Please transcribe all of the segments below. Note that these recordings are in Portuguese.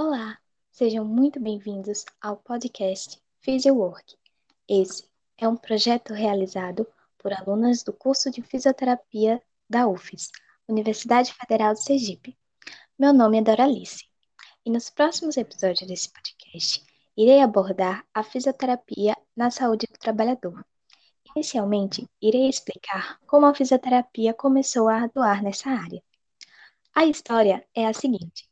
Olá, sejam muito bem-vindos ao podcast PhysioWork. Esse é um projeto realizado por alunas do curso de fisioterapia da UFES, Universidade Federal de Sergipe. Meu nome é Doralice e nos próximos episódios desse podcast irei abordar a fisioterapia na saúde do trabalhador. Inicialmente, irei explicar como a fisioterapia começou a atuar nessa área. A história é a seguinte.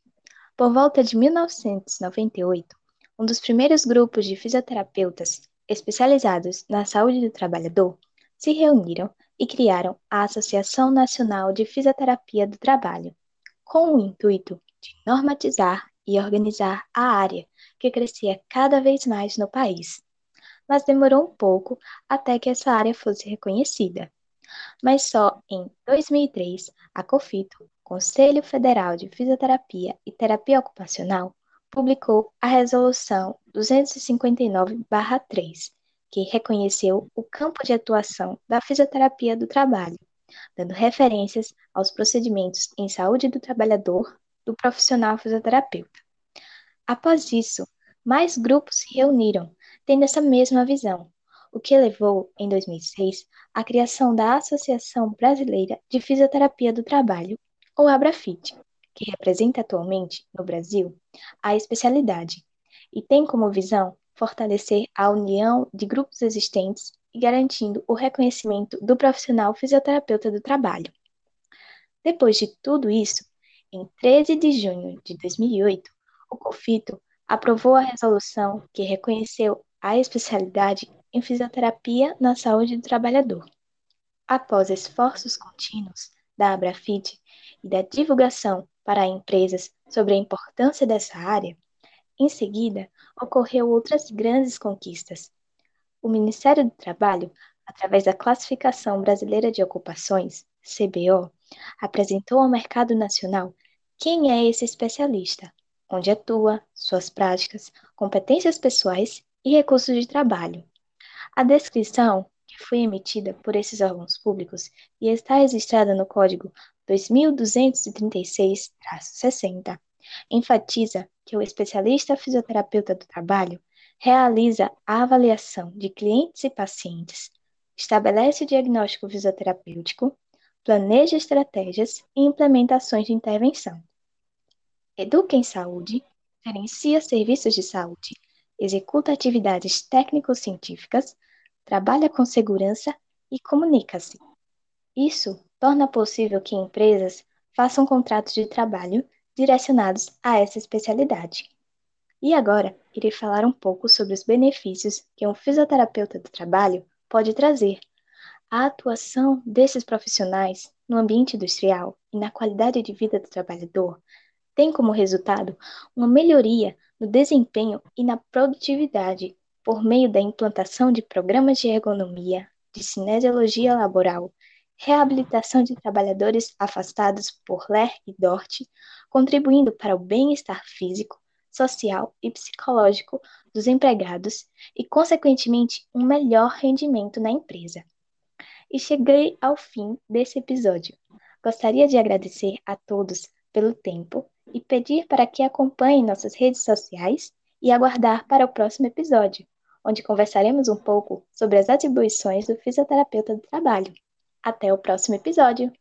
Por volta de 1998, um dos primeiros grupos de fisioterapeutas especializados na saúde do trabalhador se reuniram e criaram a Associação Nacional de Fisioterapia do Trabalho, com o intuito de normatizar e organizar a área que crescia cada vez mais no país. Mas demorou um pouco até que essa área fosse reconhecida. Mas só em 2003, a COFITO Conselho Federal de Fisioterapia e Terapia Ocupacional publicou a Resolução 259-3, que reconheceu o campo de atuação da fisioterapia do trabalho, dando referências aos procedimentos em saúde do trabalhador do profissional fisioterapeuta. Após isso, mais grupos se reuniram, tendo essa mesma visão, o que levou, em 2006, à criação da Associação Brasileira de Fisioterapia do Trabalho, ou Abrafit, que representa atualmente, no Brasil, a especialidade e tem como visão fortalecer a união de grupos existentes e garantindo o reconhecimento do profissional fisioterapeuta do trabalho. Depois de tudo isso, em 13 de junho de 2008, o COFITO aprovou a resolução que reconheceu a especialidade em fisioterapia na saúde do trabalhador. Após esforços contínuos da Abrafit e da divulgação para empresas sobre a importância dessa área, em seguida ocorreu outras grandes conquistas. O Ministério do Trabalho, através da Classificação Brasileira de Ocupações, CBO, apresentou ao mercado nacional quem é esse especialista, onde atua, suas práticas, competências pessoais e recursos de trabalho. A descrição foi emitida por esses órgãos públicos e está registrada no Código 2236-60, enfatiza que o especialista fisioterapeuta do trabalho realiza a avaliação de clientes e pacientes, estabelece o diagnóstico fisioterapêutico, planeja estratégias e implementações de intervenção. Educa em saúde, gerencia serviços de saúde, executa atividades técnico-científicas, trabalha com segurança e comunica-se. Isso torna possível que empresas façam contratos de trabalho direcionados a essa especialidade. E agora, irei falar um pouco sobre os benefícios que um fisioterapeuta do trabalho pode trazer. A atuação desses profissionais no ambiente industrial e na qualidade de vida do trabalhador tem como resultado uma melhoria no desempenho e na produtividade por meio da implantação de programas de ergonomia, de cinesiologia laboral, reabilitação de trabalhadores afastados por LER e DORT, contribuindo para o bem-estar físico, social e psicológico dos empregados e, consequentemente, um melhor rendimento na empresa. E cheguei ao fim desse episódio. Gostaria de agradecer a todos pelo tempo e pedir para que acompanhem nossas redes sociais e aguardar para o próximo episódio onde conversaremos um pouco sobre as atribuições do fisioterapeuta do trabalho. Até o próximo episódio!